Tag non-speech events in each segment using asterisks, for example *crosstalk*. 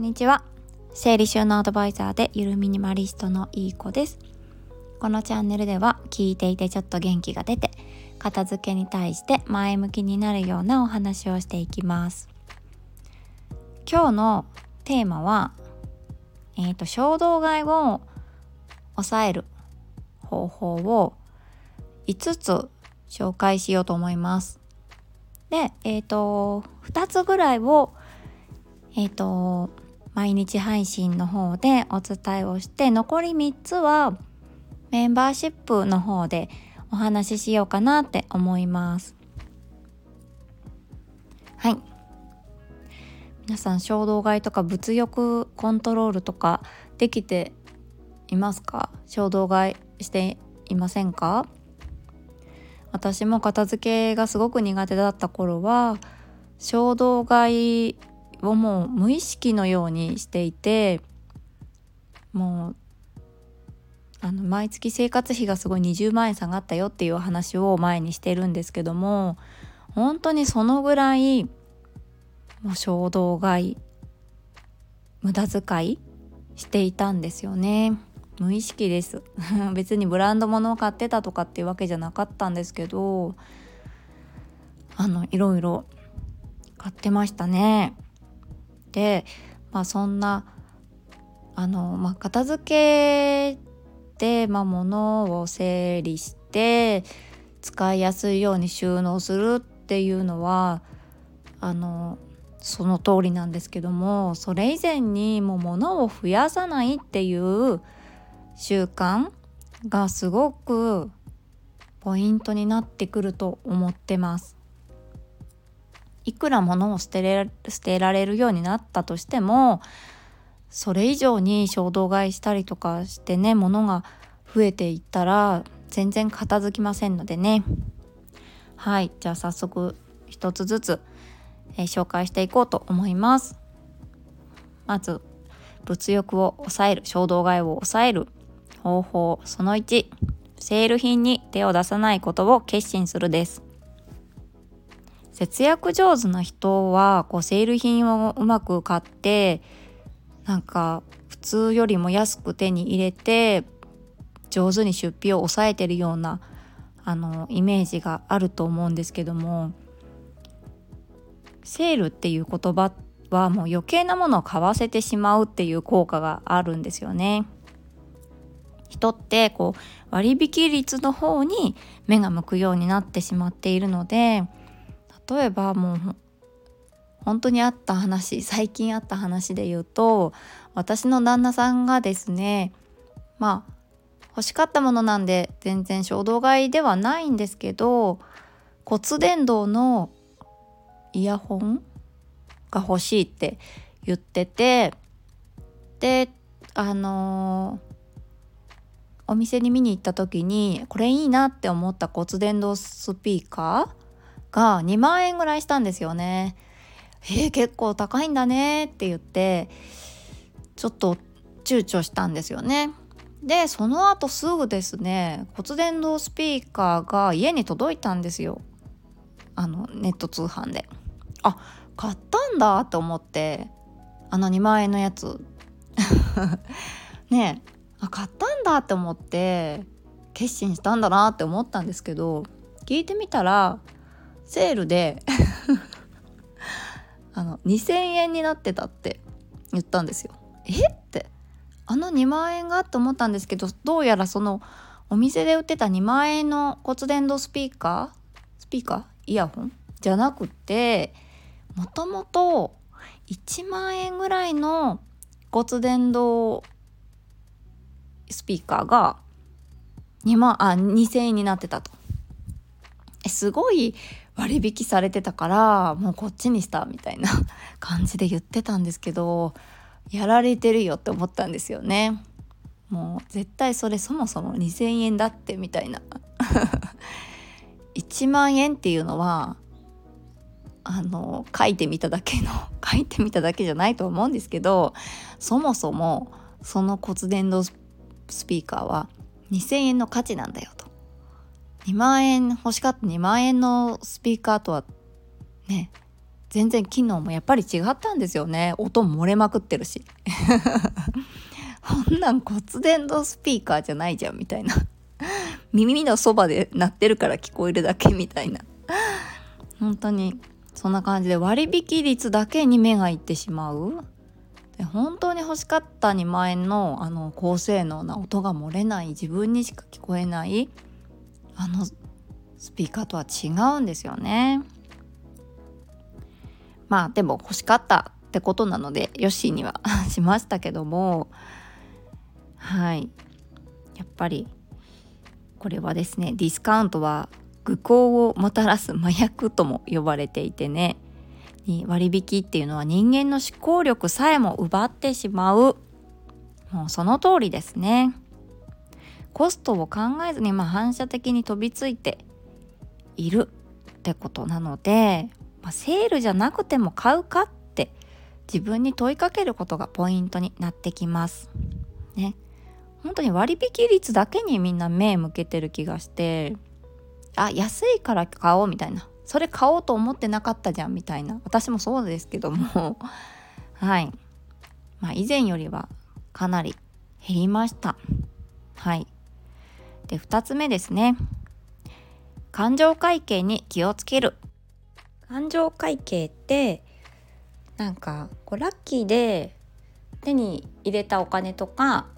んにちは。整理収納アドバイザーでゆるミニマリストのいい子です。このチャンネルでは聞いていてちょっと元気が出て片付けに対して前向きになるようなお話をしていきます。今日のテーマはえっ、ー、と衝動買いを抑える方法を5つ紹介しようと思います。でえっ、ー、と2つぐらいをえっ、ー、と毎日配信の方でお伝えをして残り3つはメンバーシップの方でお話ししようかなって思います。はい。皆さん衝動買いとか物欲コントロールとかできていますか？衝動買いしていませんか？私も片付けがすごく苦手だった頃は衝動買いをもう無意識のようにしていてもうあの毎月生活費がすごい20万円下がったよっていう話を前にしてるんですけども本当にそのぐらいもう衝動買い無駄遣いしていたんですよね。無意識です。*laughs* 別にブランド物を買ってたとかっていうわけじゃなかったんですけどあのいろいろ買ってましたね、まあ、そんなあの、まあ、片付けで、まあ、物を整理して使いやすいように収納するっていうのはあのその通りなんですけどもそれ以前にもう物を増やさないっていう習慣がすごくポイントになってくると思ってます。いくら物を捨てれ捨てられるようになったとしてもそれ以上に衝動買いしたりとかしてね物が増えていったら全然片付きませんのでね。はい。じゃあ早速一つずつ、えー、紹介していこうと思います。まず物欲を抑える衝動買いを抑える方法。その1セール品に手を出さないことを決心するです。節約上手な人はこうセール品をうまく買ってなんか普通よりも安く手に入れて上手に出費を抑えてるようなあのイメージがあると思うんですけどもセールっていう言葉はもう余計なものを買わせてしまうっていう効果があるんですよね。人ってこう割引率の方に目が向くようになってしまっているので例えばもう本当にあった話最近あった話で言うと私の旦那さんがですねまあ欲しかったものなんで全然衝動買いではないんですけど骨伝導のイヤホンが欲しいって言っててであのー、お店に見に行った時にこれいいなって思った骨伝導スピーカーが2万円ぐらいしたんですよね。えー、結構高いんだねって言ってちょっと躊躇したんですよね。でその後すぐですね骨伝導スピーカーが家に届いたんですよあのネット通販で。あ買ったんだと思ってあの2万円のやつ *laughs* ねえあ買ったんだって思って決心したんだなって思ったんですけど聞いてみたらセールで *laughs* あの2,000円になってたって言ったんですよ。えってあの2万円がと思ったんですけどどうやらそのお店で売ってた2万円の骨伝導スピーカースピーカー？イヤホン？じゃなくてもともと1万円ぐらいの骨伝導スピーカーが2万あ2,000円になってたと。すごい割引されてたからもうこっちにしたみたいな *laughs* 感じで言ってたんですけどやられてるよって思ったんですよね。もう絶対それそもそも2,000円だってみたいな *laughs* 1万円っていうのはあの書いてみただけの書いてみただけじゃないと思うんですけどそもそもその骨伝導スピーカーは2,000円の価値なんだよ2万円欲しかった2万円のスピーカーとはね全然機能もやっぱり違ったんですよね。音漏れまくってるし。*laughs* こんなん骨伝導スピーカーじゃないじゃんみたいな。耳のそばで鳴ってるから聞こえるだけみたいな。本当にそんな感じで割引率だけに目がいってしまう。で本当に欲しかった2万円のあの高性能な音が漏れない自分にしか聞こえないあのスピーカーとは違うんですよね。まあでも欲しかったってことなのでヨッシーには *laughs* しましたけども。はい。やっぱりこれはですねディスカウントは愚行をもたらす麻薬とも呼ばれていてね。割引っていうのは人間の思考力さえも奪ってしまう。もうその通りですね。コストを考えずにまあ反射的に飛びついているってことなので、まあ、セールじゃなくても買うかって自分に問いかけることがポイントになってきます。ね。本当に割引率だけにみんな目向けてる気がしてあ安いから買おうみたいな。それ買おうと思ってなかったじゃんみたいな。私もそうですけども。*laughs* はい。まあ以前よりはかなり減りました。はい。で2つ目ですね。感情会計に気をつける。感情会計ってなんかこうラッキーで手に入れたお金とか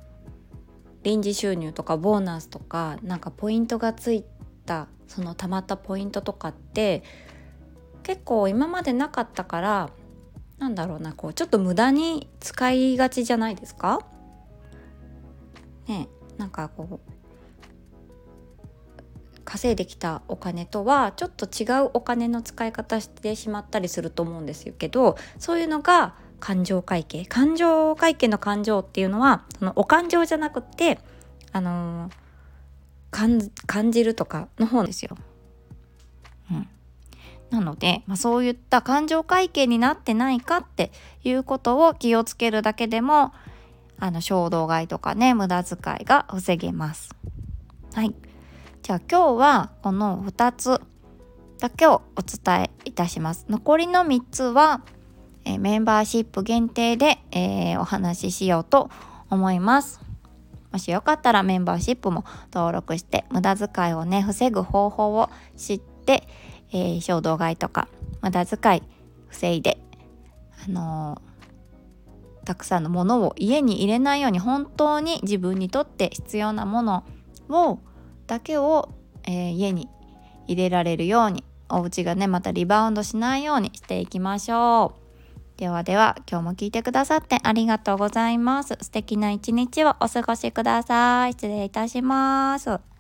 臨時収入とかボーナスとかなんかポイントがついたそのたまったポイントとかって結構今までなかったからなんだろうなこうちょっと無駄に使いがちじゃないですか？ねなんかこう稼いできたお金とはちょっと違うお金の使い方してしまったりすると思うんですけどそういうのが感情会計感情会計の感情っていうのはそのお感情じゃなくってあのー、感じるとかの方ですよ。うん、なので、まあ、そういった感情会計になってないかっていうことを気をつけるだけでもあの衝動買いとかね無駄遣いが防げます。はいじゃあ今日はこの2つだけをお伝えいたします。残りの3つはえー、メンバーシップ限定で、えー、お話ししようと思います。もしよかったらメンバーシップも登録して無駄遣いをね防ぐ方法を知って、えー、衝動買いとか無駄遣い防いで、あのー、たくさんのものを家に入れないように本当に自分にとって必要なものをだけを、えー、家に入れられるようにお家がねまたリバウンドしないようにしていきましょう。ではでは今日も聞いてくださってありがとうございます。素敵な一日をお過ごしください。失礼いたします。